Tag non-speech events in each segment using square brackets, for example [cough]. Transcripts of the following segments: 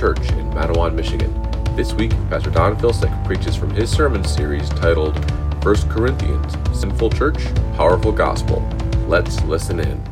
Church in Mattawan, Michigan. This week, Pastor Don Filsick preaches from his sermon series titled 1 Corinthians Sinful Church, Powerful Gospel. Let's listen in.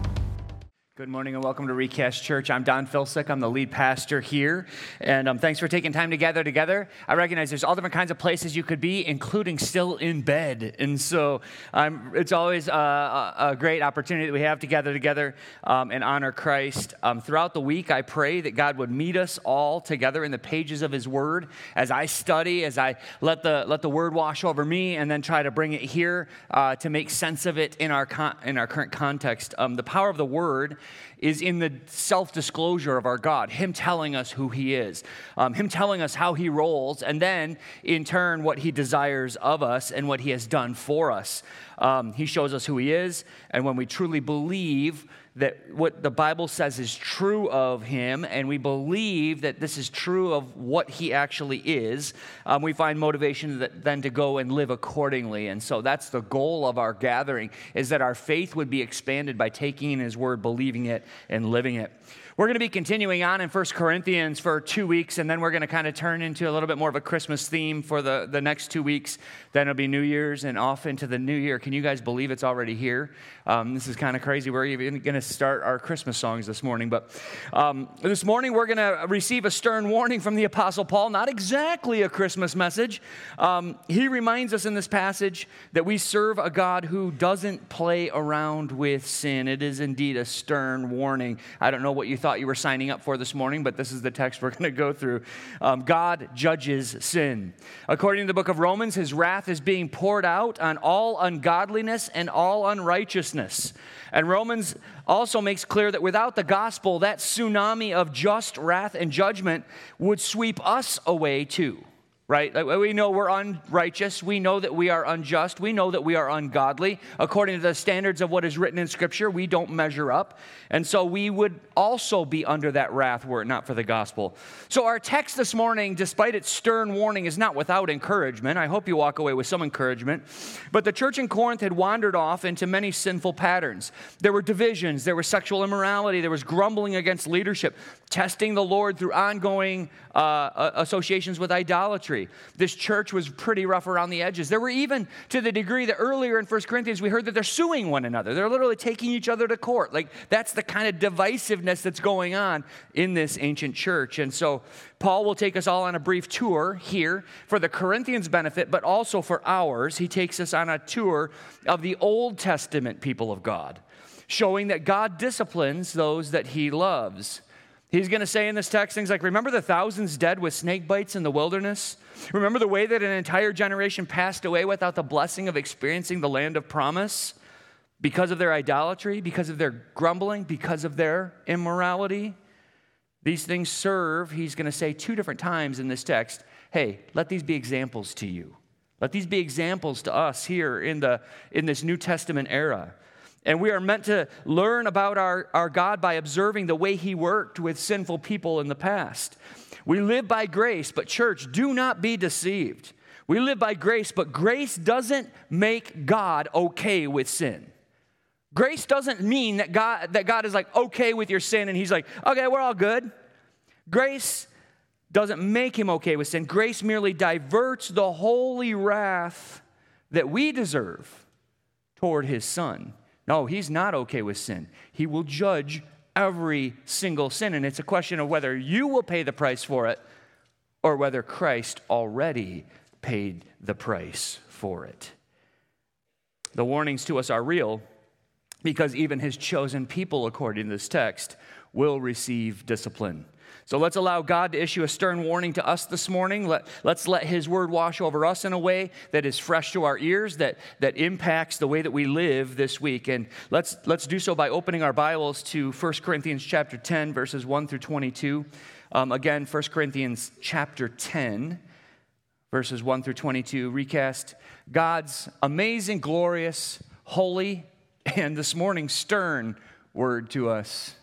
Good morning and welcome to Recast Church. I'm Don Filsick. I'm the lead pastor here. And um, thanks for taking time to gather together. I recognize there's all different kinds of places you could be, including still in bed. And so um, it's always a, a, a, great opportunity that we have to gather together um, and honor Christ. Um, throughout the week, I pray that God would meet us all together in the pages of His Word as I study, as I let the, let the Word wash over me, and then try to bring it here uh, to make sense of it in our, con- in our current context. Um, the power of the Word is in the self disclosure of our God, Him telling us who He is, um, Him telling us how He rolls, and then in turn what He desires of us and what He has done for us. Um, he shows us who He is, and when we truly believe that what the Bible says is true of him, and we believe that this is true of what he actually is, um, we find motivation that, then to go and live accordingly. And so that's the goal of our gathering, is that our faith would be expanded by taking in his word, believing it, and living it. We're going to be continuing on in 1 Corinthians for two weeks, and then we're going to kind of turn into a little bit more of a Christmas theme for the, the next two weeks. Then it'll be New Year's and off into the new year. Can you guys believe it's already here? Um, this is kind of crazy. We're even going to start our Christmas songs this morning. But um, this morning, we're going to receive a stern warning from the Apostle Paul. Not exactly a Christmas message. Um, he reminds us in this passage that we serve a God who doesn't play around with sin. It is indeed a stern warning. I don't know what you thought thought you were signing up for this morning, but this is the text we're [laughs] going to go through. Um, God judges sin. According to the book of Romans, his wrath is being poured out on all ungodliness and all unrighteousness. And Romans also makes clear that without the gospel, that tsunami of just wrath and judgment would sweep us away too right? We know we're unrighteous. We know that we are unjust. We know that we are ungodly. According to the standards of what is written in Scripture, we don't measure up. And so we would also be under that wrath were it not for the gospel. So our text this morning, despite its stern warning, is not without encouragement. I hope you walk away with some encouragement. But the church in Corinth had wandered off into many sinful patterns. There were divisions, there was sexual immorality, there was grumbling against leadership, testing the Lord through ongoing uh, associations with idolatry. This church was pretty rough around the edges. There were even to the degree that earlier in 1 Corinthians we heard that they're suing one another. They're literally taking each other to court. Like that's the kind of divisiveness that's going on in this ancient church. And so Paul will take us all on a brief tour here for the Corinthians' benefit, but also for ours. He takes us on a tour of the Old Testament people of God, showing that God disciplines those that he loves. He's going to say in this text things like, Remember the thousands dead with snake bites in the wilderness? Remember the way that an entire generation passed away without the blessing of experiencing the land of promise? Because of their idolatry, because of their grumbling, because of their immorality? These things serve, he's going to say two different times in this text, hey, let these be examples to you. Let these be examples to us here in, the, in this New Testament era. And we are meant to learn about our, our God by observing the way He worked with sinful people in the past. We live by grace, but church, do not be deceived. We live by grace, but grace doesn't make God okay with sin. Grace doesn't mean that God, that God is like okay with your sin and He's like, okay, we're all good. Grace doesn't make Him okay with sin. Grace merely diverts the holy wrath that we deserve toward His Son. No, he's not okay with sin. He will judge every single sin. And it's a question of whether you will pay the price for it or whether Christ already paid the price for it. The warnings to us are real because even his chosen people, according to this text, will receive discipline. So let's allow God to issue a stern warning to us this morning. Let, let's let His word wash over us in a way that is fresh to our ears, that, that impacts the way that we live this week. And let's, let's do so by opening our Bibles to 1 Corinthians chapter 10, verses 1 through 22. Um, again, 1 Corinthians chapter 10, verses 1 through 22, recast God's amazing, glorious, holy, [laughs] and this morning stern word to us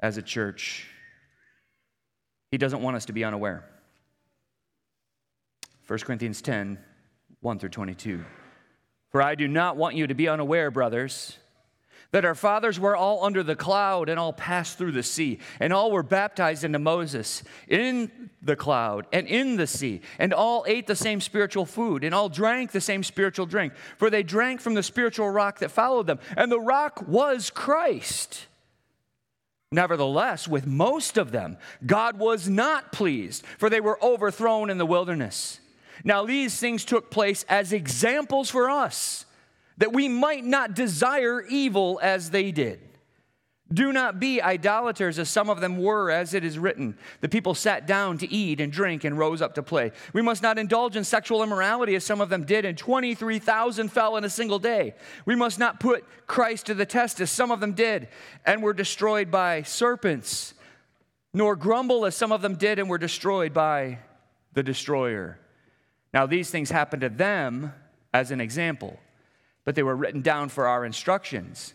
as a church. He doesn't want us to be unaware. 1 Corinthians 10, 1 through 22. For I do not want you to be unaware, brothers, that our fathers were all under the cloud and all passed through the sea, and all were baptized into Moses in the cloud and in the sea, and all ate the same spiritual food, and all drank the same spiritual drink, for they drank from the spiritual rock that followed them, and the rock was Christ. Nevertheless, with most of them, God was not pleased, for they were overthrown in the wilderness. Now, these things took place as examples for us that we might not desire evil as they did. Do not be idolaters as some of them were, as it is written. The people sat down to eat and drink and rose up to play. We must not indulge in sexual immorality as some of them did, and 23,000 fell in a single day. We must not put Christ to the test as some of them did and were destroyed by serpents, nor grumble as some of them did and were destroyed by the destroyer. Now, these things happened to them as an example but they were written down for our instructions,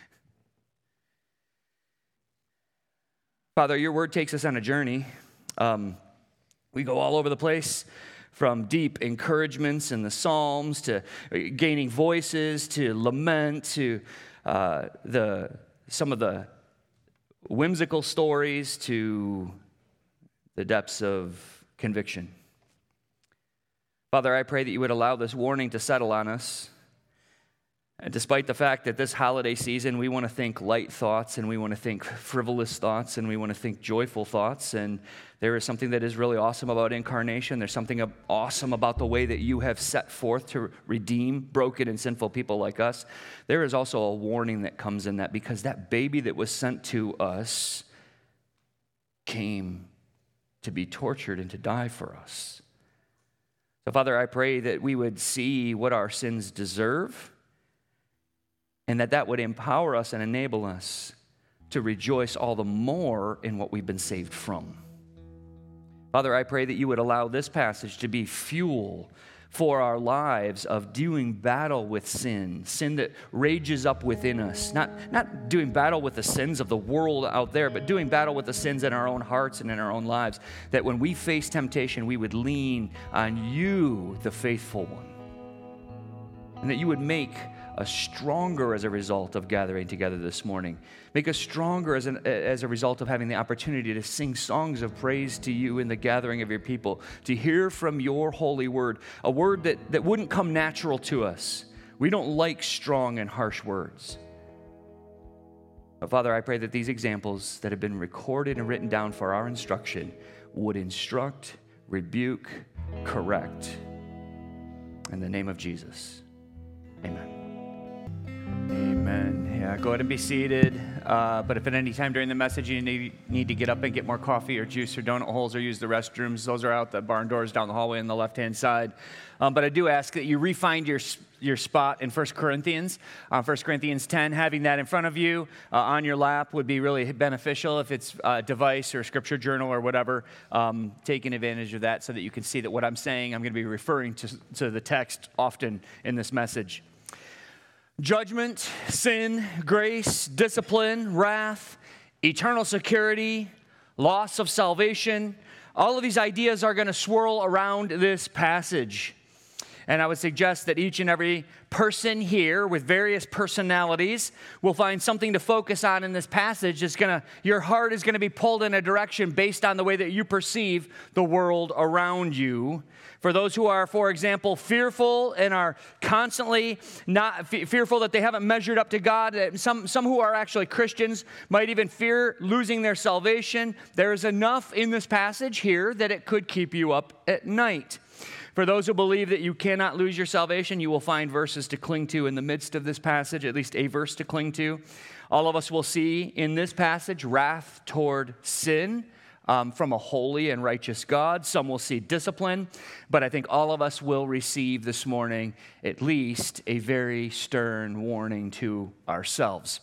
Father, your word takes us on a journey. Um, we go all over the place from deep encouragements in the Psalms to gaining voices to lament to uh, the, some of the whimsical stories to the depths of conviction. Father, I pray that you would allow this warning to settle on us despite the fact that this holiday season we want to think light thoughts and we want to think frivolous thoughts and we want to think joyful thoughts, and there is something that is really awesome about incarnation. There's something awesome about the way that you have set forth to redeem broken and sinful people like us. There is also a warning that comes in that because that baby that was sent to us came to be tortured and to die for us. So, Father, I pray that we would see what our sins deserve and that that would empower us and enable us to rejoice all the more in what we've been saved from. Father, I pray that you would allow this passage to be fuel for our lives of doing battle with sin, sin that rages up within us. Not, not doing battle with the sins of the world out there, but doing battle with the sins in our own hearts and in our own lives. That when we face temptation, we would lean on you, the faithful one. And that you would make us stronger as a result of gathering together this morning. Make us stronger as, an, as a result of having the opportunity to sing songs of praise to you in the gathering of your people, to hear from your holy word, a word that, that wouldn't come natural to us. We don't like strong and harsh words. But Father, I pray that these examples that have been recorded and written down for our instruction would instruct, rebuke, correct. In the name of Jesus, amen. Amen. Yeah, go ahead and be seated. Uh, but if at any time during the message you need, need to get up and get more coffee or juice or donut holes or use the restrooms, those are out the barn doors down the hallway on the left hand side. Um, but I do ask that you refine your, your spot in 1 Corinthians. Uh, 1 Corinthians 10, having that in front of you uh, on your lap would be really beneficial if it's a device or a scripture journal or whatever. Um, taking advantage of that so that you can see that what I'm saying, I'm going to be referring to, to the text often in this message. Judgment, sin, grace, discipline, wrath, eternal security, loss of salvation. All of these ideas are going to swirl around this passage. And I would suggest that each and every person here with various personalities will find something to focus on in this passage. It's gonna, your heart is going to be pulled in a direction based on the way that you perceive the world around you. For those who are, for example, fearful and are constantly not fearful that they haven't measured up to God, eh, some, some who are actually Christians might even fear losing their salvation. There is enough in this passage here that it could keep you up at night. For those who believe that you cannot lose your salvation, you will find verses to cling to in the midst of this passage, at least a verse to cling to. All of us will see in this passage wrath toward sin. Um, from a holy and righteous God. Some will see discipline, but I think all of us will receive this morning at least a very stern warning to ourselves.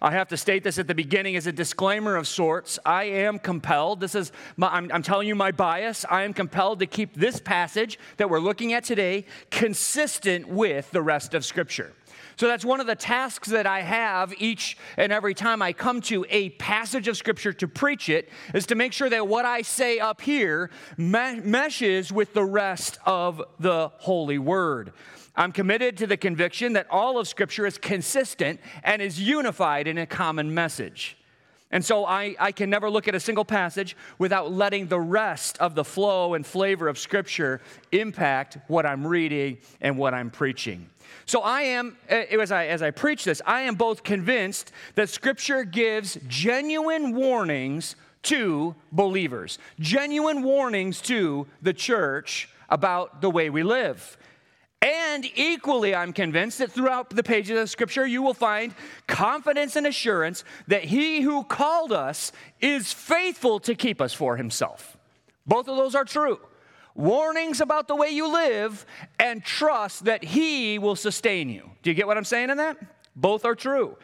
I have to state this at the beginning as a disclaimer of sorts. I am compelled, this is, my, I'm, I'm telling you my bias, I am compelled to keep this passage that we're looking at today consistent with the rest of Scripture. So that's one of the tasks that I have each and every time I come to a passage of Scripture to preach it, is to make sure that what I say up here meshes with the rest of the Holy Word. I'm committed to the conviction that all of Scripture is consistent and is unified in a common message. And so I, I can never look at a single passage without letting the rest of the flow and flavor of Scripture impact what I'm reading and what I'm preaching. So I am, uh, as I, as I preach this, I am both convinced that Scripture gives genuine warnings to believers, genuine warnings to the church about the way we live. And equally, I'm convinced that throughout the pages of Scripture, you will find confidence and assurance that He who called us is faithful to keep us for Himself. Both of those are true. Warnings about the way you live and trust that He will sustain you. Do you get what I'm saying in that? Both are true.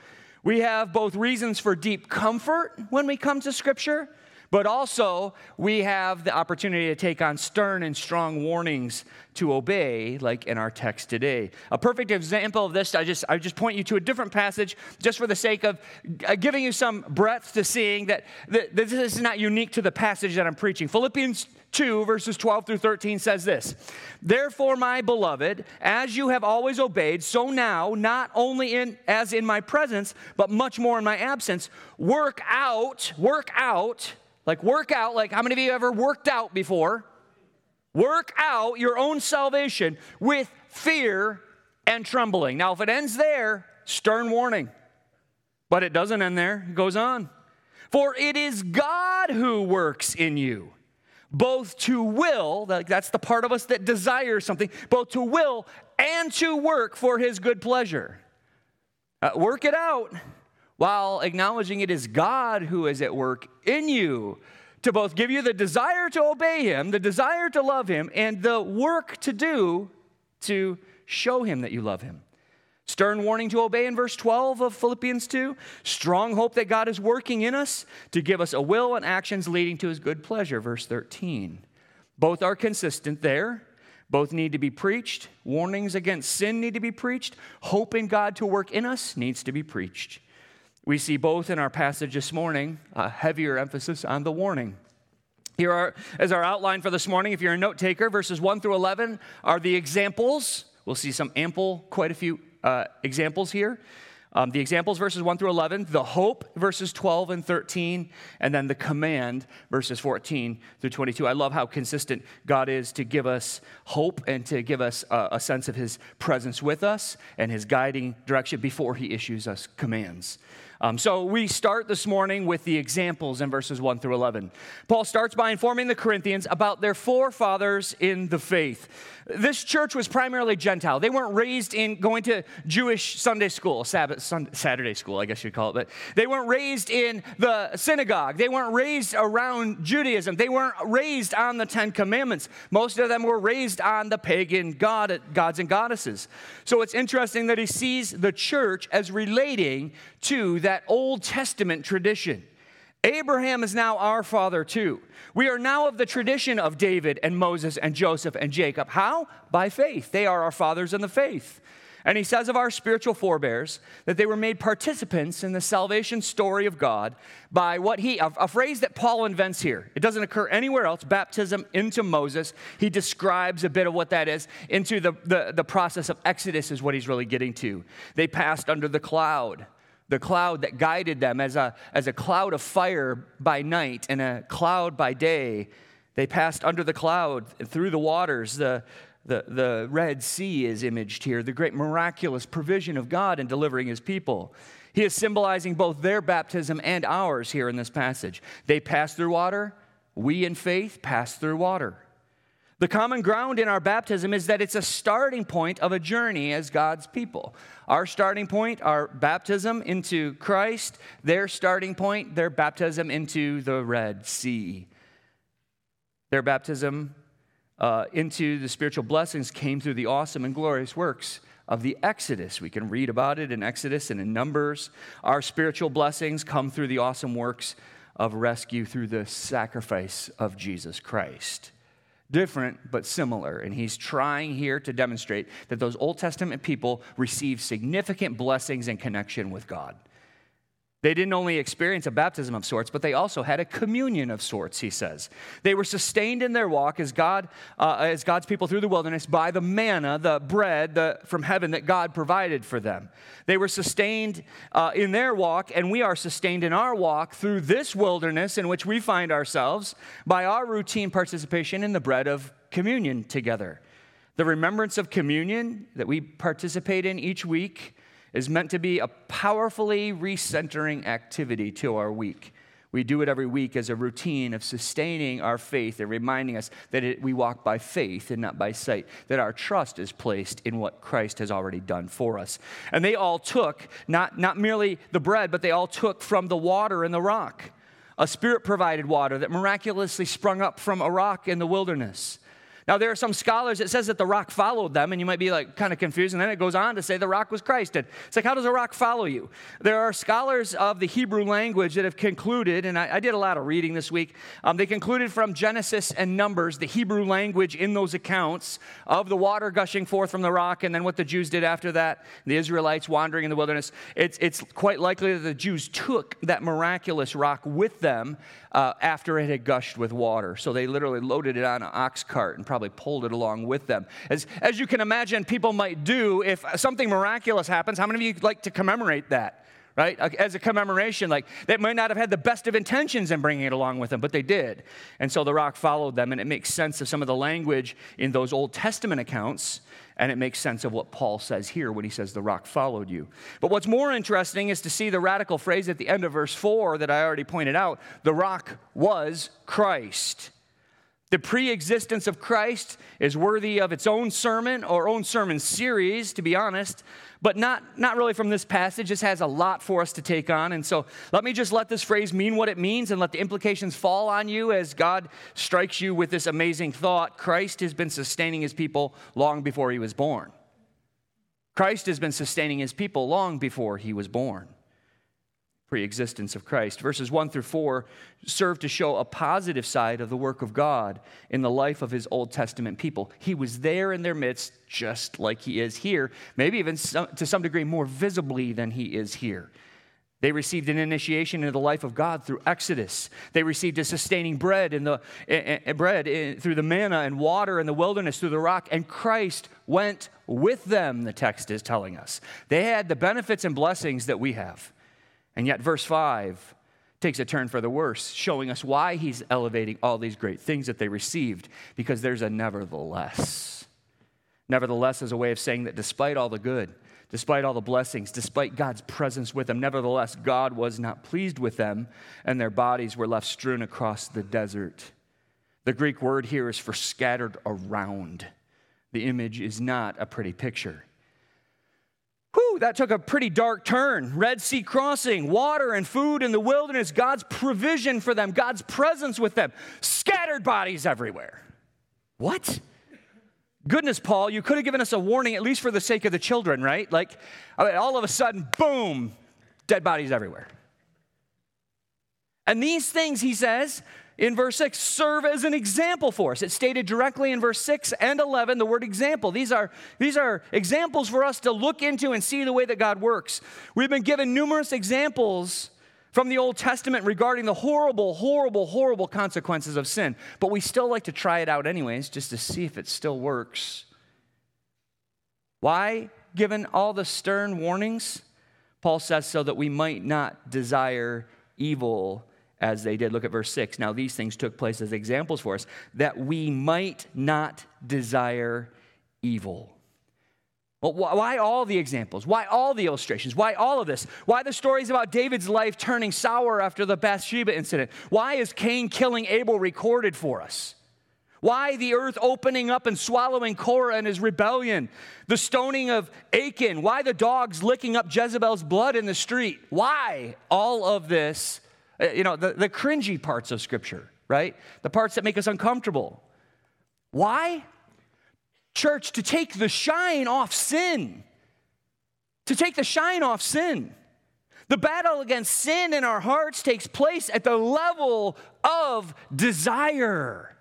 We have both reasons for deep comfort when we come to Scripture but also, we have the opportunity to take on stern and strong warnings to obey, like in our text today. A perfect example of this, I just, I just point you to a different passage just for the sake of uh, giving you some breadth to seeing that, that this is not unique to the passage that I'm preaching. Philippians 2, verses 12 through 13 says this Therefore, my beloved, as you have always obeyed, so now, not only in, as in my presence, but much more in my absence, work out, work out like, work out, like, how many of you ever worked out before? Work out your own salvation with fear and trembling. Now, if it ends there, stern warning. But it doesn't end there, it goes on. For it is God who works in you, both to will, that's the part of us that desires something, both to will and to work for his good pleasure. Uh, work it out while acknowledging it is God who is at work in you to both give you the desire to obey Him, the desire to love Him, and the work to do to show Him that you love Him. Stern warning to obey in verse 12 of Philippians 2. Strong hope that God is working in us to give us a will and actions leading to His good pleasure, verse 13. Both are consistent there. Both need to be preached. Warnings against sin need to be preached. Hope in God to work in us needs to be preached. We see both in our passage this morning a heavier emphasis on the warning. Here are, as our outline for this morning, if you're a note taker, verses 1 through 11 are the examples. We'll see some ample, quite a few uh, examples here. Um, the examples, verses 1 through 11, the hope, verses 12 and 13, and then the command, verses 14 through 22. I love how consistent God is to give us hope and to give us a, a sense of his presence with us and his guiding direction before he issues us commands. Um, so we start this morning with the examples in verses 1 through 11. Paul starts by informing the Corinthians about their forefathers in the faith. This church was primarily Gentile. They weren't raised in going to Jewish Sunday school, Sabbath, Sunday, Saturday school, I guess you'd call it, but they weren't raised in the synagogue. They weren't raised around Judaism. They weren't raised on the Ten Commandments. Most of them were raised on the pagan god, gods and goddesses. So it's interesting that he sees the church as relating to that Old Testament tradition. Abraham is now our father too. We are now of the tradition of David and Moses and Joseph and Jacob. How? By faith. They are our fathers in the faith. And he says of our spiritual forebears that they were made participants in the salvation story of God by what he, a, phrase that Paul invents here. It doesn't occur anywhere else, baptism into Moses. He describes a bit of what that is. Into the, the, the process of Exodus is what he's really getting to. They passed under the cloud, the cloud that guided them as a, as a cloud of fire by night and a cloud by day. They passed under the cloud and through the waters. The, the, the Red Sea is imaged here, the great miraculous provision of God in delivering his people. He is symbolizing both their baptism and ours here in this passage. They pass through water, we in faith pass through water. The common ground in our baptism is that it's a starting point of a journey as God's people. Our starting point, our baptism into Christ, their starting point, their baptism into the Red Sea. Their baptism uh, into the spiritual blessings came through the awesome and glorious works of the Exodus. We can read about it in Exodus and in Numbers. Our spiritual blessings come through the awesome works of rescue through the sacrifice of Jesus Christ. Different, but similar. And he's trying here to demonstrate that those Old Testament people received significant blessings in connection with God. They didn't only experience a baptism of sorts, but they also had a communion of sorts, he says. They were sustained in their walk as, God, uh, as God's people through the wilderness by the manna, the bread the, from heaven that God provided for them. They were sustained uh, in their walk, and we are sustained in our walk through this wilderness in which we find ourselves by our routine participation in the bread of communion together. The remembrance of communion that we participate in each week is meant to be a powerfully recentering activity to our week. We do it every week as a routine of sustaining our faith and reminding us that it, we walk by faith and not by sight, that our trust is placed in what Christ has already done for us. And they all took, not, not merely the bread, but they all took from the water and the rock, a spirit provided water that miraculously sprung up from a rock in the wilderness. Now, there are some scholars that says that the rock followed them, and you might be like kind of confused. And then it goes on to say the rock was Christ. And it's like, how does a rock follow you? There are scholars of the Hebrew language that have concluded, and I, I did a lot of reading this week. Um, they concluded from Genesis and Numbers, the Hebrew language in those accounts of the water gushing forth from the rock, and then what the Jews did after that, the Israelites wandering in the wilderness. It's, it's quite likely that the Jews took that miraculous rock with them uh, after it had gushed with water. So they literally loaded it on an ox cart and probably pulled it along with them. As, as you can imagine, people might do if something miraculous happens. How many of you like to commemorate that? right? As a commemoration, like they might not have had the best of intentions in bringing it along with them, but they did. And so the rock followed them, and it makes sense of some of the language in those Old Testament accounts and it makes sense of what Paul says here when he says the rock followed you. But what's more interesting is to see the radical phrase at the end of verse 4 that I already pointed out the rock was Christ. The pre existence of Christ is worthy of its own sermon or own sermon series, to be honest, but not, not really from this passage. This has a lot for us to take on. And so let me just let this phrase mean what it means and let the implications fall on you as God strikes you with this amazing thought Christ has been sustaining his people long before he was born. Christ has been sustaining his people long before he was born pre-existence of Christ. Verses 1 through 4 serve to show a positive side of the work of God in the life of his Old Testament people. He was there in their midst just like he is here, maybe even some, to some degree more visibly than he is here. They received an initiation into the life of God through Exodus. They received a sustaining bread in the uh, bread in, through the manna and water in the wilderness through the rock, and Christ went with them. The text is telling us they had the benefits and blessings that we have. And yet, verse 5 takes a turn for the worse, showing us why he's elevating all these great things that they received, because there's a nevertheless. Nevertheless is a way of saying that despite all the good, despite all the blessings, despite God's presence with them, nevertheless, God was not pleased with them, and their bodies were left strewn across the desert. The Greek word here is for scattered around. The image is not a pretty picture. Whew, that took a pretty dark turn. Red Sea crossing, water and food in the wilderness, God's provision for them, God's presence with them, scattered bodies everywhere. What? Goodness, Paul, you could have given us a warning, at least for the sake of the children, right? Like, all of a sudden, boom, dead bodies everywhere. And these things, he says, in verse 6 serve as an example for us. It's stated directly in verse 6 and 11, the word example. These are, these are examples for us to look into and see the way that God works. We've been given numerous examples from the Old Testament regarding the horrible, horrible, horrible consequences of sin, but we still like to try it out anyways just to see if it still works. Why, given all the stern warnings? Paul says so that we might not desire evil as they did. Look at verse 6. Now, these things took place as examples for us, that we might not desire evil. Well, why all the examples? Why all the illustrations? Why all of this? Why the stories about David's life turning sour after the Bathsheba incident? Why is Cain killing Abel recorded for us? Why the earth opening up and swallowing Korah and his rebellion? The stoning of Achan? Why the dogs licking up Jezebel's blood in the street? Why all of this Uh, you know, the, the cringy parts of Scripture, right? The parts that make us uncomfortable. Why? Church, to take the shine off sin. To take the shine off sin. The battle against sin in our hearts takes place at the level of desire.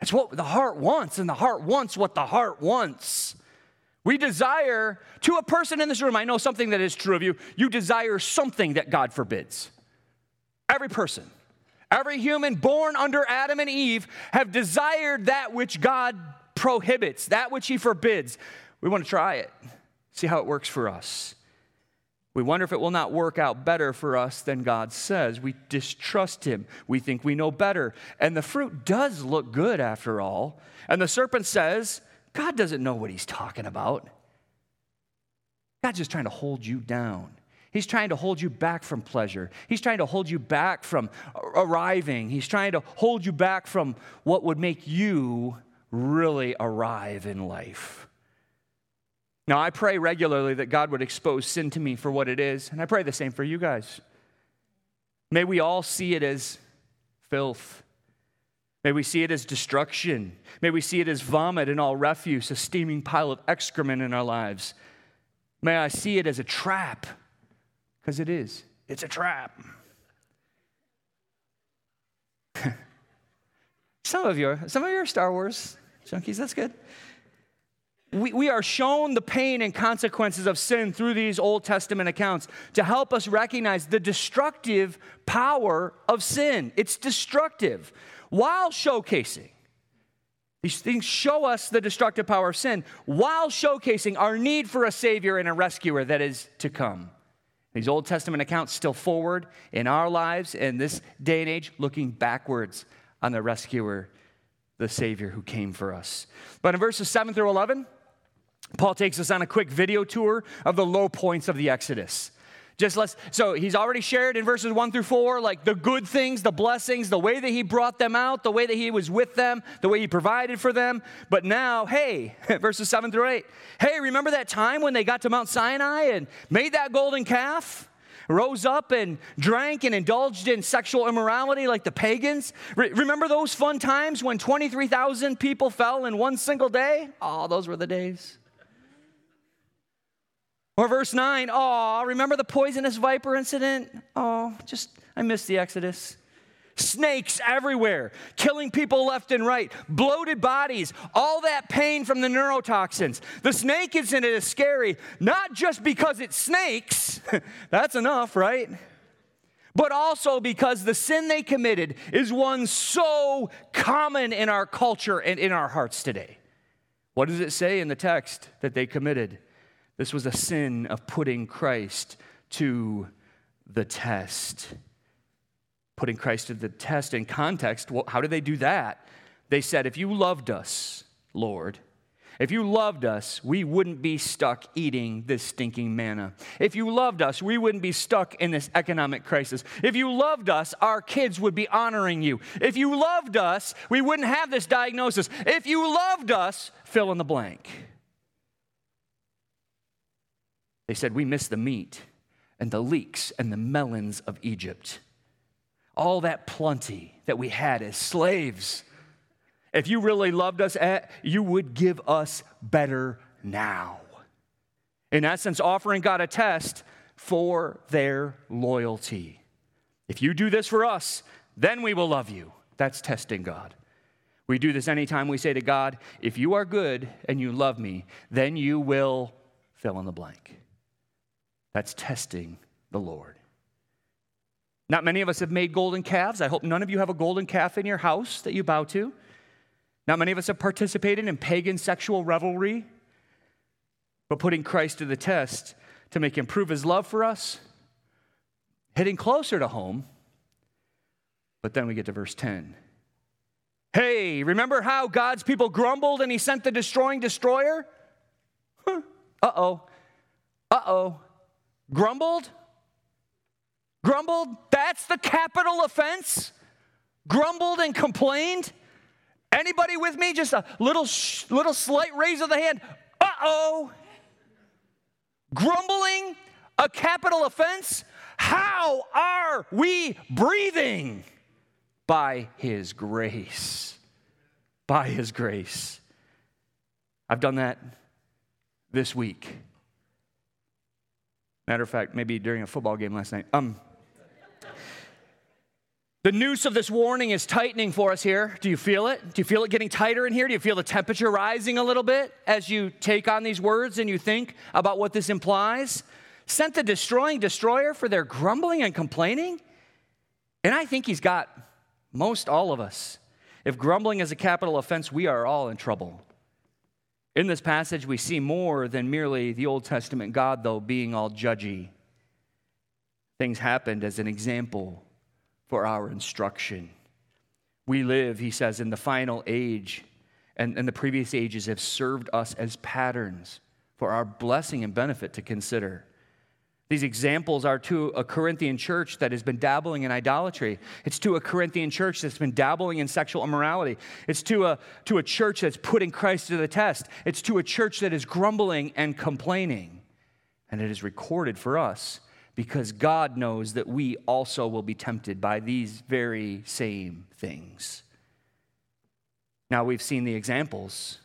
That's what the heart wants, and the heart wants what the heart wants. We desire, to a person in this room, I know something that is true of you, you desire something that God forbids. Every person, every human born under Adam and Eve have desired that which God prohibits, that which He forbids. We want to try it, see how it works for us. We wonder if it will not work out better for us than God says. We distrust Him. We think we know better. And the fruit does look good after all. And the serpent says, God doesn't know what He's talking about. God's just trying to hold you down. He's trying to hold you back from pleasure. He's trying to hold you back from arriving. He's trying to hold you back from what would make you really arrive in life. Now, I pray regularly that God would expose sin to me for what it is, and I pray the same for you guys. May we all see it as filth. May we see it as destruction. May we see it as vomit and all refuse, a steaming pile of excrement in our lives. May I see it as a trap because it is. It's a trap. [laughs] some of you, are, some of you are Star Wars junkies. That's good. We, we are shown the pain and consequences of sin through these Old Testament accounts to help us recognize the destructive power of sin. It's destructive while showcasing. These things show us the destructive power of sin while showcasing our need for a Savior and a rescuer that is to come. These Old Testament accounts still forward in our lives in this day and age, looking backwards on the rescuer, the Savior who came for us. But in verses 7 through 11, Paul takes us on a quick video tour of the low points of the Exodus. Just let's, so he's already shared in verses one through four, like the good things, the blessings, the way that he brought them out, the way that he was with them, the way he provided for them. But now, hey, [laughs] verses seven through eight, hey, remember that time when they got to Mount Sinai and made that golden calf? Rose up and drank and indulged in sexual immorality like the pagans. Re- remember those fun times when 23,000 people fell in one single day? Oh, those were the days. Or verse 9, oh, remember the poisonous viper incident? Oh, just, I miss the Exodus. Snakes everywhere, killing people left and right, bloated bodies, all that pain from the neurotoxins. The snake incident is scary, not just because it snakes, [laughs] that's enough, right? But also because the sin they committed is one so common in our culture and in our hearts today. What does it say in the text that they committed? This was a sin of putting Christ to the test. Putting Christ to the test in context, well, how did they do that? They said, If you loved us, Lord, if you loved us, we wouldn't be stuck eating this stinking manna. If you loved us, we wouldn't be stuck in this economic crisis. If you loved us, our kids would be honoring you. If you loved us, we wouldn't have this diagnosis. If you loved us, fill in the blank. They said, We miss the meat and the leeks and the melons of Egypt. All that plenty that we had as slaves. If you really loved us, eh, you would give us better now. In essence, offering God a test for their loyalty. If you do this for us, then we will love you. That's testing God. We do this anytime we say to God, If you are good and you love me, then you will fill in the blank. That's testing the Lord. Not many of us have made golden calves. I hope none of you have a golden calf in your house that you bow to. Not many of us have participated in pagan sexual revelry. But putting Christ to the test to make him prove his love for us, hitting closer to home. But then we get to verse 10. Hey, remember how God's people grumbled and he sent the destroying destroyer? Huh. Uh oh. Uh oh. Grumbled? Grumbled? That's the capital offense? Grumbled and complained? Anybody with me? Just a little, little slight raise of the hand. Uh oh. Grumbling, a capital offense? How are we breathing? By His grace. By His grace. I've done that this week. Matter of fact, maybe during a football game last night. Um, the noose of this warning is tightening for us here. Do you feel it? Do you feel it getting tighter in here? Do you feel the temperature rising a little bit as you take on these words and you think about what this implies? Sent the destroying destroyer for their grumbling and complaining? And I think he's got most all of us. If grumbling is a capital offense, we are all in trouble. In this passage, we see more than merely the Old Testament God, though, being all judgy. Things happened as an example for our instruction. We live, he says, in the final age, and, and the previous ages have served us as patterns for our blessing and benefit to consider. These examples are to a Corinthian church that has been dabbling in idolatry. It's to a Corinthian church that's been dabbling in sexual immorality. It's to a, to a church that's putting Christ to the test. It's to a church that is grumbling and complaining. And it is recorded for us because God knows that we also will be tempted by these very same things. Now, we've seen the examples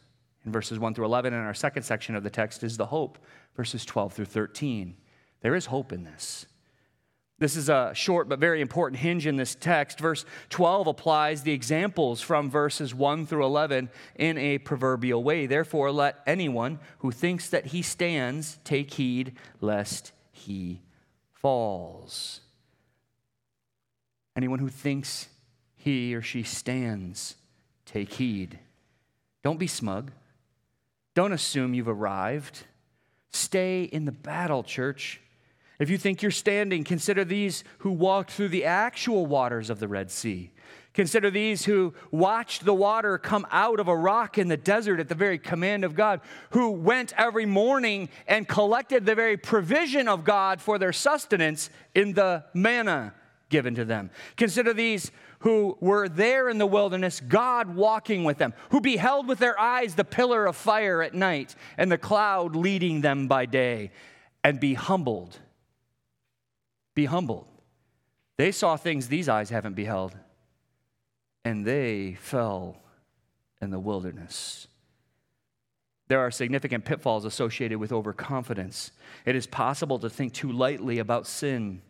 in verses 1 through 11, and our second section of the text is the hope, verses 12 through 13. There is hope in this. This is a short but very important hinge in this text. Verse 12 applies the examples from verses 1 through 11 in a proverbial way. Therefore, let anyone who thinks that he stands take heed lest he falls. Anyone who thinks he or she stands, take heed. Don't be smug. Don't assume you've arrived. Stay in the battle, church. If you think you're standing, consider these who walked through the actual waters of the Red Sea. Consider these who watched the water come out of a rock in the desert at the very command of God, who went every morning and collected the very provision of God for their sustenance in the manna given to them. Consider these who were there in the wilderness, God walking with them, who beheld with their eyes the pillar of fire at night and the cloud leading them by day, and be humbled. Be humbled. They saw things these eyes haven't beheld and they fell in the wilderness. There are significant pitfalls associated with overconfidence. It is possible to think too lightly about sin.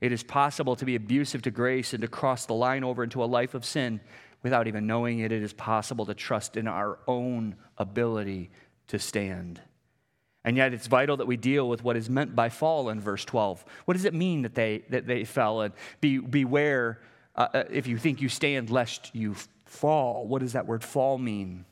It is possible to be abusive to grace and to cross the line over into a life of sin without even knowing it. It is possible to trust in our own ability to stand. And yet, it's vital that we deal with what is meant by fall in verse 12. What does it mean that they, that they fell? And be, beware uh, uh, if you think you stand, lest you fall. What does that word fall mean?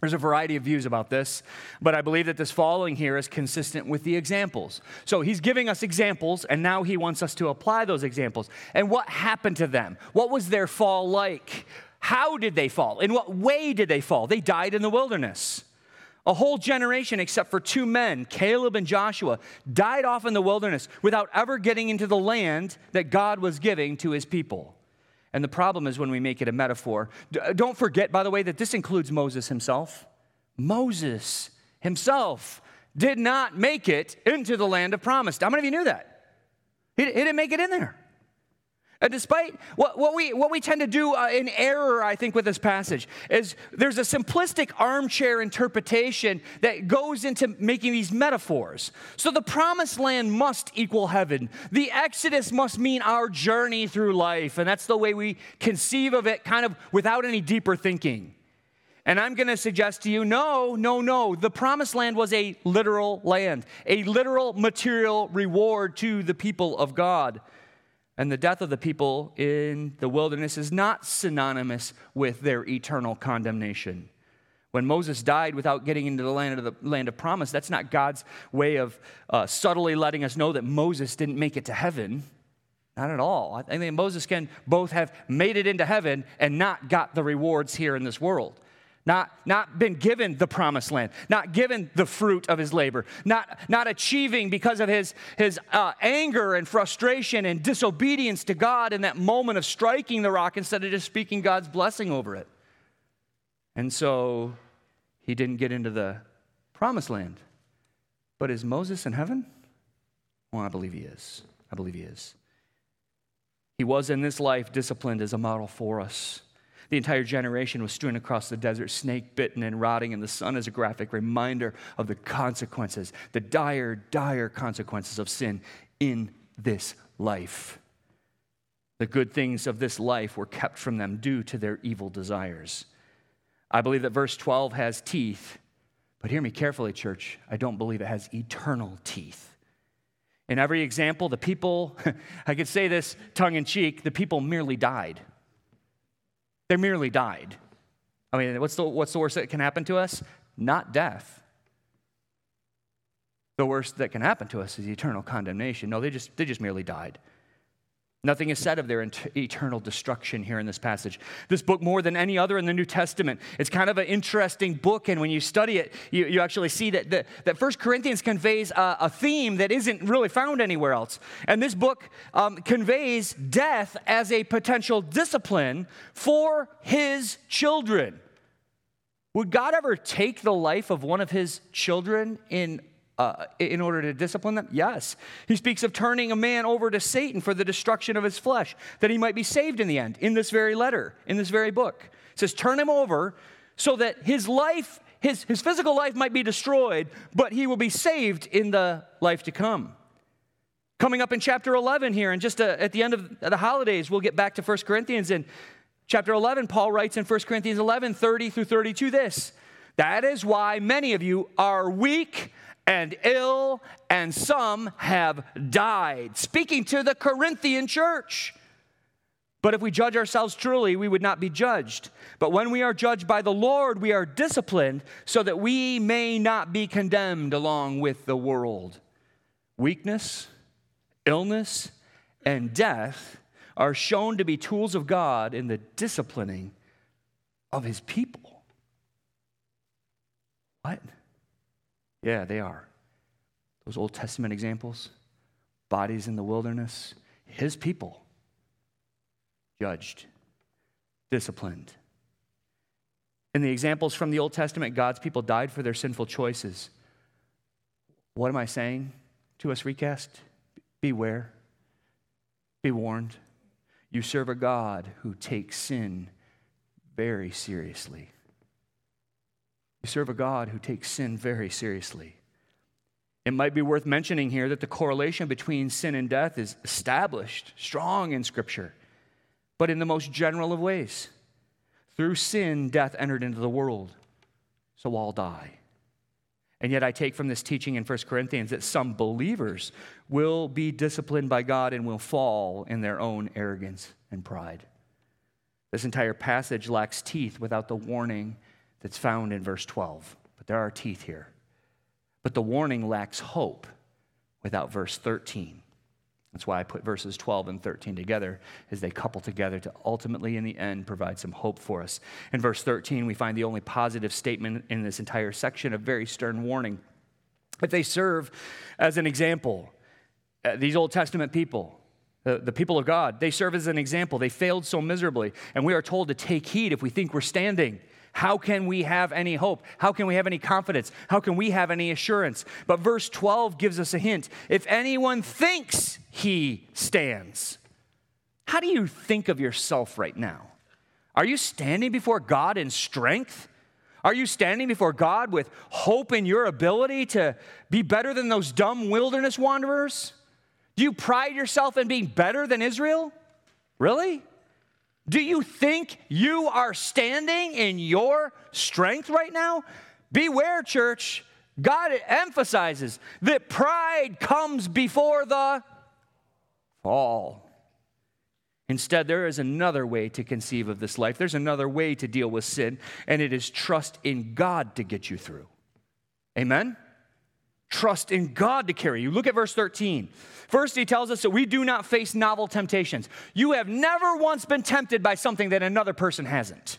There's a variety of views about this, but I believe that this following here is consistent with the examples. So he's giving us examples, and now he wants us to apply those examples. And what happened to them? What was their fall like? How did they fall? In what way did they fall? They died in the wilderness. A whole generation, except for two men, Caleb and Joshua, died off in the wilderness without ever getting into the land that God was giving to his people. And the problem is when we make it a metaphor. Uh, don't forget, by the way, that this includes Moses himself. Moses himself did not make it into the land of promise. How many of you knew that? He, he didn't make it in there. And despite what, what, we, what we tend to do uh, in error, I think, with this passage, is there's a simplistic armchair interpretation that goes into making these metaphors. So the promised land must equal heaven. The Exodus must mean our journey through life. And that's the way we conceive of it, kind of without any deeper thinking. And I'm going to suggest to you no, no, no. The promised land was a literal land, a literal material reward to the people of God. And the death of the people in the wilderness is not synonymous with their eternal condemnation. When Moses died without getting into the land of the land of promise, that's not God's way of uh, subtly letting us know that Moses didn't make it to heaven. Not at all. I think Moses can both have made it into heaven and not got the rewards here in this world not, not been given the promised land, not given the fruit of his labor, not, not achieving because of his, his uh, anger and frustration and disobedience to God in that moment of striking the rock instead of just speaking God's blessing over it. And so he didn't get into the promised land. But is Moses in heaven? Well, I believe he is. I believe he is. He was in this life disciplined as a model for us. The entire generation was strewn across the desert, snake bitten and rotting in the sun as a graphic reminder of the consequences, the dire, dire consequences of sin in this life. The good things of this life were kept from them due to their evil desires. I believe that verse 12 has teeth, but hear me carefully, church. I don't believe it has eternal teeth. In every example, the people, [laughs] I could say this tongue in cheek, the people merely died. They merely died. I mean, what's the, what's the worst that can happen to us? Not death. The worst that can happen to us is eternal condemnation. No, they just, they just merely died. Nothing is said of their eternal destruction here in this passage. This book, more than any other in the New Testament, it's kind of an interesting book. And when you study it, you, you actually see that, that, that 1 Corinthians conveys a, a, theme that isn't really found anywhere else. And this book um, conveys death as a potential discipline for his children. Would God ever take the life of one of his children in uh, in order to discipline them? Yes. He speaks of turning a man over to Satan for the destruction of his flesh, that he might be saved in the end, in this very letter, in this very book. It says, turn him over so that his life, his, his physical life might be destroyed, but he will be saved in the life to come. Coming up in chapter 11 here, and just uh, at the end of the holidays, we'll get back to 1 Corinthians. In chapter 11, Paul writes in 1 Corinthians 11, 30 through 32 this That is why many of you are weak and ill, and some have died. Speaking to the Corinthian church. But if we judge ourselves truly, we would not be judged. But when we are judged by the Lord, we are disciplined so that we may not be condemned along with the world. Weakness, illness, and death are shown to be tools of God in the disciplining of his people. What? Yeah, they are. Those Old Testament examples, bodies in the wilderness, his people judged, disciplined. In the examples from the Old Testament, God's people died for their sinful choices. What am I saying to us, ReCAST? Beware, be warned. You serve a God who takes sin very seriously. We serve a God who takes sin very seriously. It might be worth mentioning here that the correlation between sin and death is established, strong in Scripture, but in the most general of ways. Through sin, death entered into the world, so all die. And yet, I take from this teaching in 1 Corinthians that some believers will be disciplined by God and will fall in their own arrogance and pride. This entire passage lacks teeth without the warning that's found in verse 12. But there are teeth here. But the warning lacks hope without verse 13. That's why I put verses 12 and 13 together as they couple together to ultimately, in the end, provide some hope for us. In verse 13, we find the only positive statement in this entire section, a very stern warning. But they serve as an example. Uh, these Old Testament people, the, the people of God, they serve as an example. They failed so miserably. And we are told to take heed if we think we're standing. How can we have any hope? How can we have any confidence? How can we have any assurance? But verse 12 gives us a hint. If anyone thinks he stands, how do you think of yourself right now? Are you standing before God in strength? Are you standing before God with hope in your ability to be better than those dumb wilderness wanderers? Do you pride yourself in being better than Israel? Really? Do you think you are standing in your strength right now? Beware, church. God emphasizes that pride comes before the fall. Instead, there is another way to conceive of this life. There's another way to deal with sin, and it is trust in God to get you through. Amen? Trust in God to carry you. Look at verse 13. First, he tells us that we do not face novel temptations. You have never once been tempted by something that another person hasn't.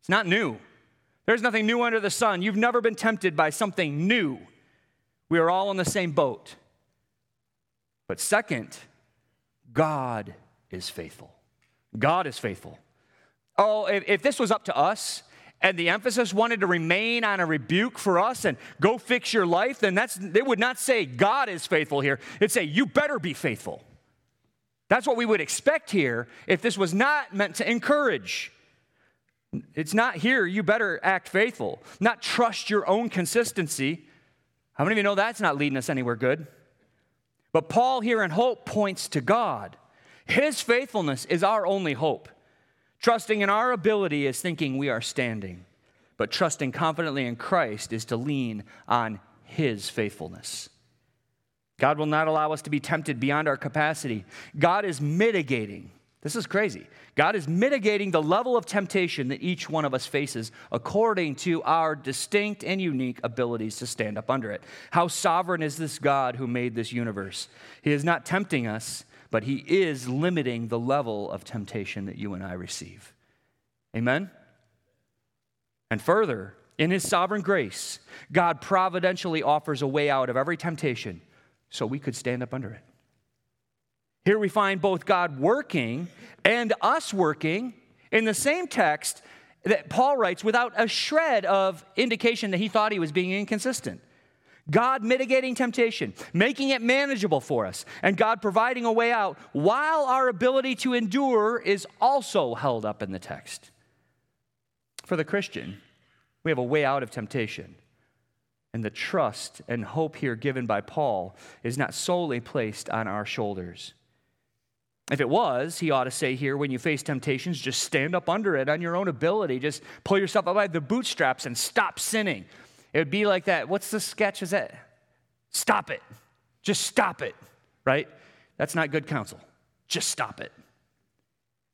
It's not new. There's nothing new under the sun. You've never been tempted by something new. We are all in the same boat. But second, God is faithful. God is faithful. Oh, if, if this was up to us, and the emphasis wanted to remain on a rebuke for us and go fix your life, then that's they would not say God is faithful here. It'd say you better be faithful. That's what we would expect here if this was not meant to encourage. It's not here, you better act faithful, not trust your own consistency. How many of you know that's not leading us anywhere good? But Paul here in hope points to God. His faithfulness is our only hope. Trusting in our ability is thinking we are standing, but trusting confidently in Christ is to lean on His faithfulness. God will not allow us to be tempted beyond our capacity. God is mitigating. This is crazy. God is mitigating the level of temptation that each one of us faces according to our distinct and unique abilities to stand up under it. How sovereign is this God who made this universe? He is not tempting us, but He is limiting the level of temptation that you and I receive. Amen? And further, in His sovereign grace, God providentially offers a way out of every temptation so we could stand up under it. Here we find both God working and us working in the same text that Paul writes without a shred of indication that he thought he was being inconsistent. God mitigating temptation, making it manageable for us, and God providing a way out while our ability to endure is also held up in the text. For the Christian, we have a way out of temptation. And the trust and hope here given by Paul is not solely placed on our shoulders. If it was, he ought to say here when you face temptations, just stand up under it on your own ability. Just pull yourself up by the bootstraps and stop sinning. It would be like that. What's the sketch? Is that stop it? Just stop it, right? That's not good counsel. Just stop it.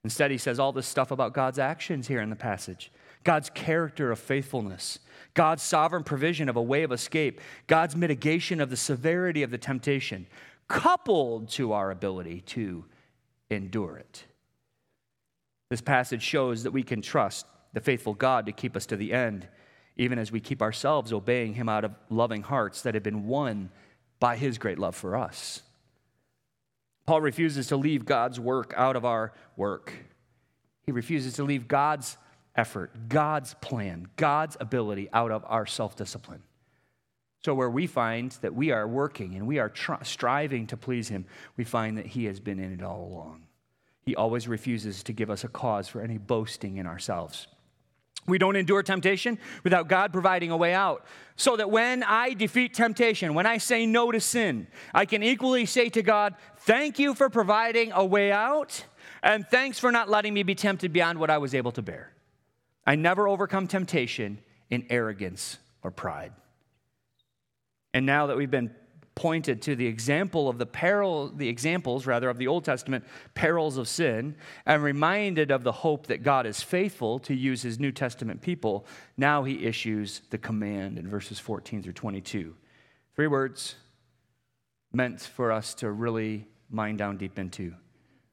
Instead, he says all this stuff about God's actions here in the passage God's character of faithfulness, God's sovereign provision of a way of escape, God's mitigation of the severity of the temptation, coupled to our ability to endure it. This passage shows that we can trust the faithful God to keep us to the end even as we keep ourselves obeying Him out of loving hearts that have been won by His great love for us. Paul refuses to leave God's work out of our work. He refuses to leave God's effort, God's plan, God's ability out of our self discipline. So, where we find that we are working and we are tr- striving to please Him, we find that He has been in it all along. He always refuses to give us a cause for any boasting in ourselves. We don't endure temptation without God providing a way out. So that when I defeat temptation, when I say no to sin, I can equally say to God, Thank you for providing a way out, and thanks for not letting me be tempted beyond what I was able to bear. I never overcome temptation in arrogance or pride. And now that we've been pointed to the example of the peril, the examples rather of the Old Testament perils of sin, and reminded of the hope that God is faithful to use his New Testament people, now he issues the command in verses 14 through 22. Three words meant for us to really mine down deep into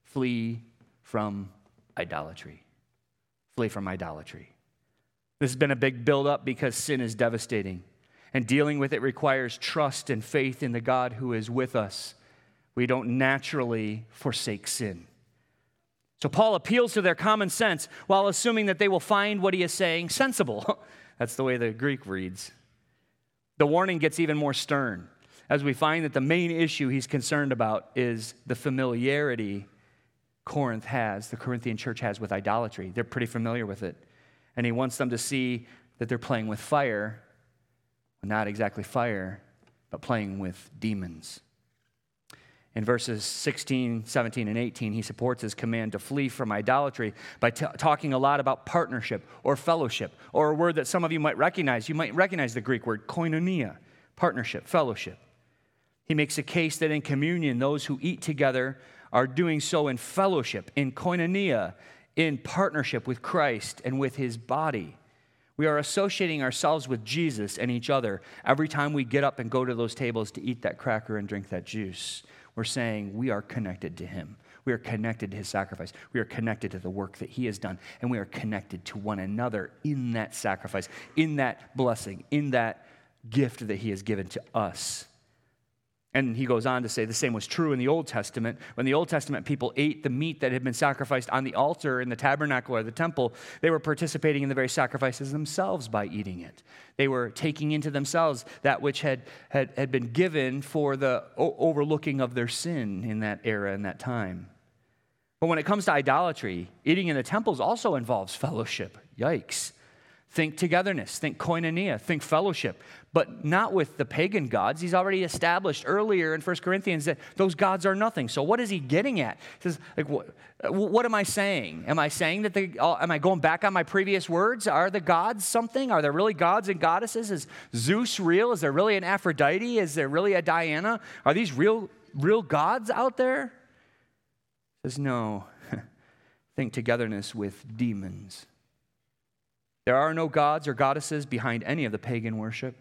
flee from idolatry. Flee from idolatry. This has been a big buildup because sin is devastating. And dealing with it requires trust and faith in the God who is with us. We don't naturally forsake sin. So Paul appeals to their common sense while assuming that they will find what he is saying sensible. [laughs] That's the way the Greek reads. The warning gets even more stern as we find that the main issue he's concerned about is the familiarity Corinth has, the Corinthian church has with idolatry. They're pretty familiar with it. And he wants them to see that they're playing with fire, not exactly fire, but playing with demons. In verses 16, 17, and 18, he supports his command to flee from idolatry by t- talking a lot about partnership or fellowship, or a word that some of you might recognize. You might recognize the Greek word koinonia, partnership, fellowship. He makes a case that in communion, those who eat together are doing so in fellowship, in koinonia, in partnership with Christ and with his body. We are associating ourselves with Jesus and each other every time we get up and go to those tables to eat that cracker and drink that juice. We're saying we are connected to him. We are connected to his sacrifice. We are connected to the work that he has done. And we are connected to one another in that sacrifice, in that blessing, in that gift that he has given to us. And he goes on to say the same was true in the Old Testament. When the Old Testament people ate the meat that had been sacrificed on the altar in the tabernacle or the temple, they were participating in the very sacrifices themselves by eating it. They were taking into themselves that which had, had, had been given for the overlooking of their sin in that era and that time. But when it comes to idolatry, eating in the temples also involves fellowship. Yikes. Think togetherness, think koinonia, think fellowship, but not with the pagan gods. He's already established earlier in 1 Corinthians that those gods are nothing. So what is he getting at? He says, like, what, what am I saying? Am I saying that the, am I going back on my previous words? Are the gods something? Are there really gods and goddesses? Is Zeus real? Is there really an Aphrodite? Is there really a Diana? Are these real, real gods out there? He says, no. [laughs] think togetherness with demons. There are no gods or goddesses behind any of the pagan worship.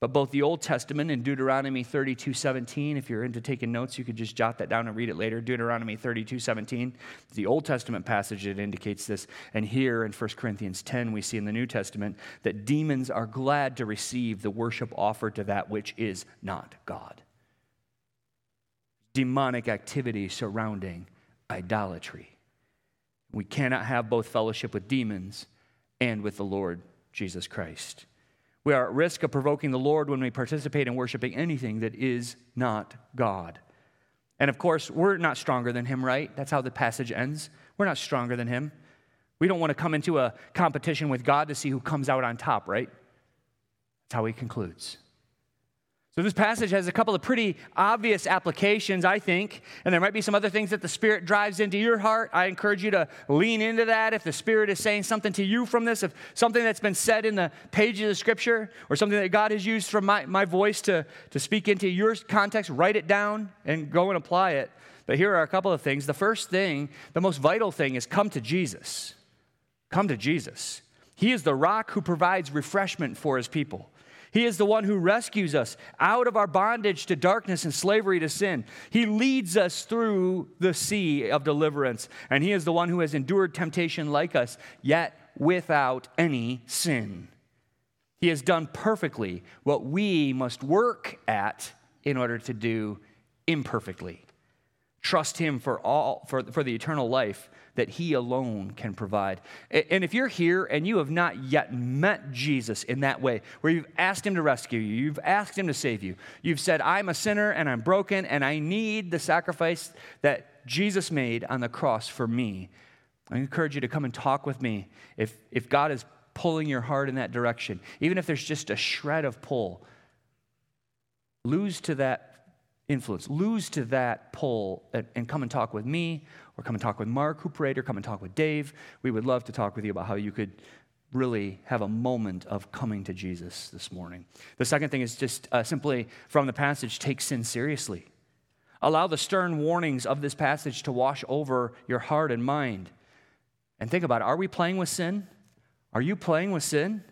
But both the Old Testament and Deuteronomy 32 17, if you're into taking notes, you could just jot that down and read it later. Deuteronomy 32 17, the Old Testament passage that indicates this. And here in 1 Corinthians 10, we see in the New Testament that demons are glad to receive the worship offered to that which is not God. Demonic activity surrounding idolatry. We cannot have both fellowship with demons and with the Lord Jesus Christ. We are at risk of provoking the Lord when we participate in worshiping anything that is not God. And of course, we're not stronger than him, right? That's how the passage ends. We're not stronger than him. We don't want to come into a competition with God to see who comes out on top, right? That's how he concludes. So, this passage has a couple of pretty obvious applications, I think, and there might be some other things that the Spirit drives into your heart. I encourage you to lean into that. If the Spirit is saying something to you from this, if something that's been said in the pages of Scripture, or something that God has used from my, my voice to, to speak into your context, write it down and go and apply it. But here are a couple of things. The first thing, the most vital thing, is come to Jesus. Come to Jesus. He is the rock who provides refreshment for his people. He is the one who rescues us out of our bondage to darkness and slavery to sin. He leads us through the sea of deliverance, and He is the one who has endured temptation like us, yet without any sin. He has done perfectly what we must work at in order to do imperfectly. Trust Him for, all, for, for the eternal life that He alone can provide. And if you're here and you have not yet met Jesus in that way, where you've asked Him to rescue you, you've asked Him to save you, you've said, I'm a sinner and I'm broken and I need the sacrifice that Jesus made on the cross for me, I encourage you to come and talk with me if, if God is pulling your heart in that direction, even if there's just a shred of pull. Lose to that influence. Lose to that pull and, come and talk with me, or come and talk with Mark, who prayed, or come and talk with Dave. We would love to talk with you about how you could really have a moment of coming to Jesus this morning. The second thing is just uh, simply from the passage take sin seriously. Allow the stern warnings of this passage to wash over your heart and mind. And think about it are we playing with sin? Are you playing with sin?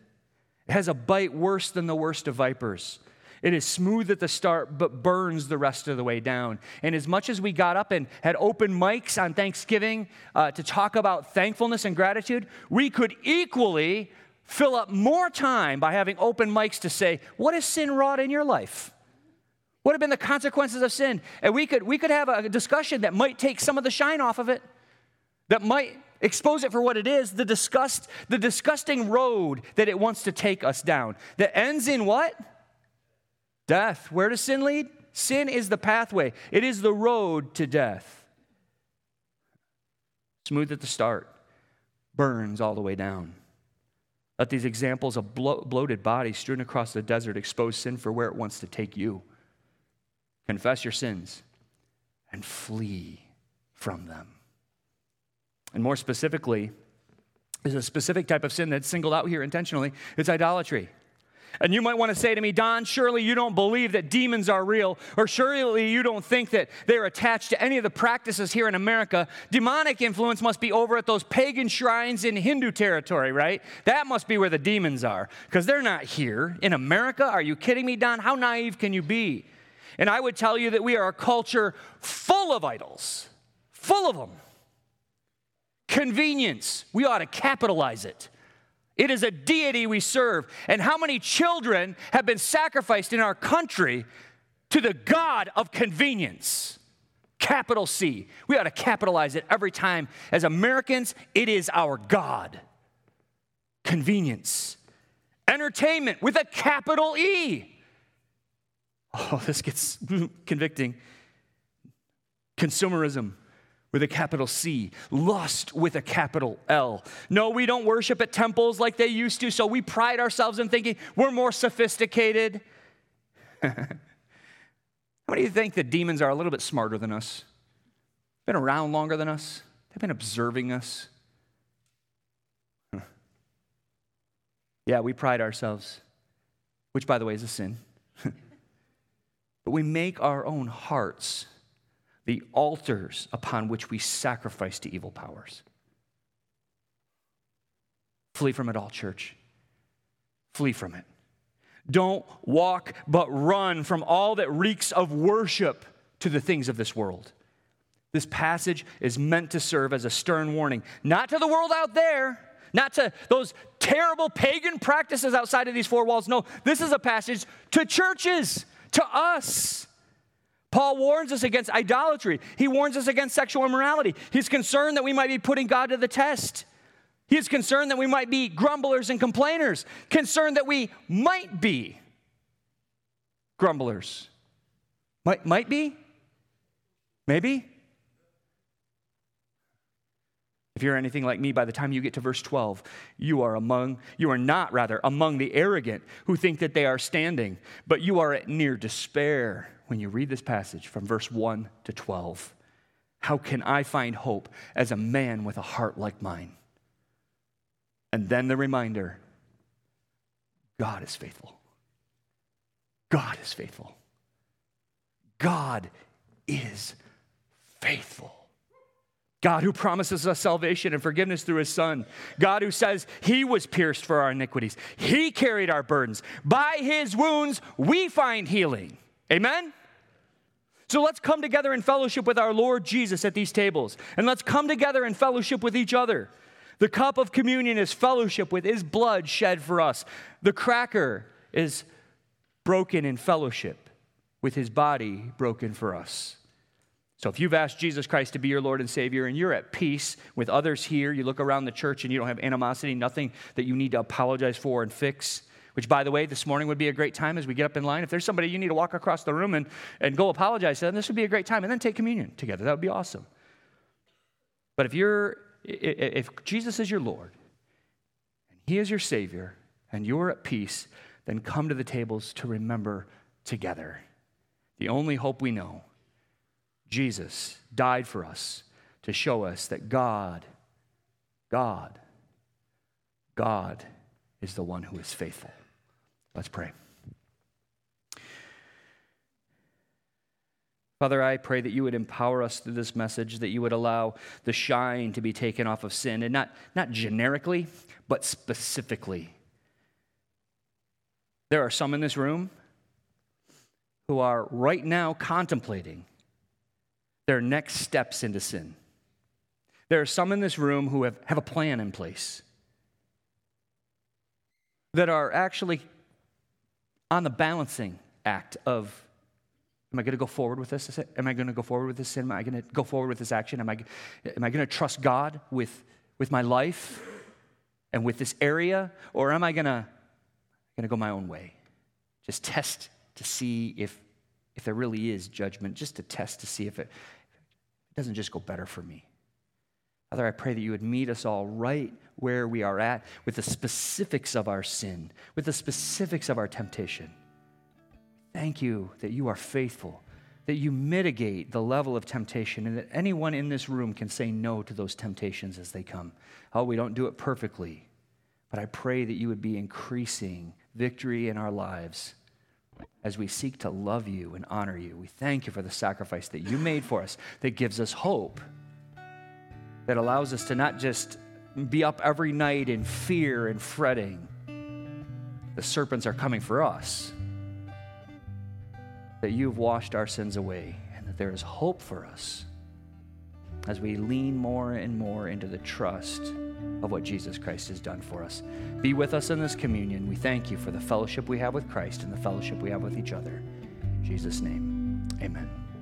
It has a bite worse than the worst of vipers. It is smooth at the start, but burns the rest of the way down. And as much as we got up and had open mics on Thanksgiving uh, to talk about thankfulness and gratitude, we could equally fill up more time by having open mics to say, What has sin wrought in your life? What have been the consequences of sin? And we could, we could have a discussion that might take some of the shine off of it, that might expose it for what it is the disgust the disgusting road that it wants to take us down that ends in what Death. Where does sin lead? Sin is the pathway, it is the road to death. Smooth at the start, burns all the way down. Let these examples of blo- bloated bodies strewn across the desert expose sin for where it wants to take you. Confess your sins and flee from them. And more specifically, there's a specific type of sin that's singled out here intentionally it's idolatry. And you might want to say to me, Don, surely you don't believe that demons are real, or surely you don't think that they're attached to any of the practices here in America. Demonic influence must be over at those pagan shrines in Hindu territory, right? That must be where the demons are, because they're not here in America. Are you kidding me, Don? How naive can you be? And I would tell you that we are a culture full of idols, full of them. Convenience, we ought to capitalize it. It is a deity we serve. And how many children have been sacrificed in our country to the God of convenience? Capital C. We ought to capitalize it every time. As Americans, it is our God. Convenience. Entertainment with a capital E. Oh, [laughs] this gets [laughs] convicting. Consumerism with a capital C, lust with a capital L. No, we don't worship at temples like they used to, so we pride ourselves in thinking we're more sophisticated. [laughs] How do you think the demons are a little bit smarter than us? Been around longer than us? They've been observing us. [laughs] Yeah, we pride ourselves, which, by the way, is a sin. [laughs] but we make our own hearts the altars upon which we sacrifice to evil powers. Flee from it all, church. Flee from it. Don't walk, but run from all that reeks of worship to the things of this world. This passage is meant to serve as a stern warning, not to the world out there, not to those terrible pagan practices outside of these four walls. No, this is a passage to churches, to us. Paul warns us against idolatry. He warns us against sexual immorality. He's concerned that we might be putting God to the test. He is concerned that we might be grumblers and complainers, concerned that we might be grumblers. Might, might be? Maybe? If you're anything like me, by the time you get to verse 12, you are among, you are not rather among the arrogant who think that they are standing, but you are at near despair when you read this passage from verse 1 to 12. How can I find hope as a man with a heart like mine? And then the reminder God is faithful. God is faithful. God is faithful. God who promises us salvation and forgiveness through his Son. God who says he was pierced for our iniquities, he carried our burdens. By his wounds, we find healing. Amen? So let's come together in fellowship with our Lord Jesus at these tables, and let's come together in fellowship with each other. The cup of communion is fellowship with his blood shed for us. The cracker is broken in fellowship with his body broken for us. So if you've asked Jesus Christ to be your Lord and Savior and you're at peace with others here, you look around the church and you don't have animosity, nothing that you need to apologize for and fix, which, by the way, this morning would be a great time as we get up in line. If there's somebody you need to walk across the room and, and go apologize to them, this would be a great time. And then take communion together. That would be awesome. But if you're, if Jesus is your Lord, and He is your Savior, and you're at peace, then come to the tables to remember together. The only hope we know Jesus died for us to show us that God, God, God is the one who is faithful. Let's pray. Father, I pray that you would empower us through this message, that you would allow the shine to be taken off of sin, and not, not generically, but specifically. There are some in this room who are right now contemplating their next steps into sin. There are some in this room who have, have a plan in place that are actually on the balancing act of Am I going to go forward with this? Am I going to go forward with this sin? Am I going to go forward with this action? Am I, am I going to trust God with, with my life and with this area? Or am I going to, going to go my own way? Just test to see if, if there really is judgment, just to test to see if it, it doesn't just go better for me. Father, I pray that you would meet us all right where we are at with the specifics of our sin, with the specifics of our temptation. Thank you that you are faithful, that you mitigate the level of temptation, and that anyone in this room can say no to those temptations as they come. Oh, we don't do it perfectly, but I pray that you would be increasing victory in our lives as we seek to love you and honor you. We thank you for the sacrifice that you made for us that gives us hope, that allows us to not just be up every night in fear and fretting. The serpents are coming for us. That you've washed our sins away and that there is hope for us as we lean more and more into the trust of what Jesus Christ has done for us. Be with us in this communion. We thank you for the fellowship we have with Christ and the fellowship we have with each other. In Jesus' name, amen.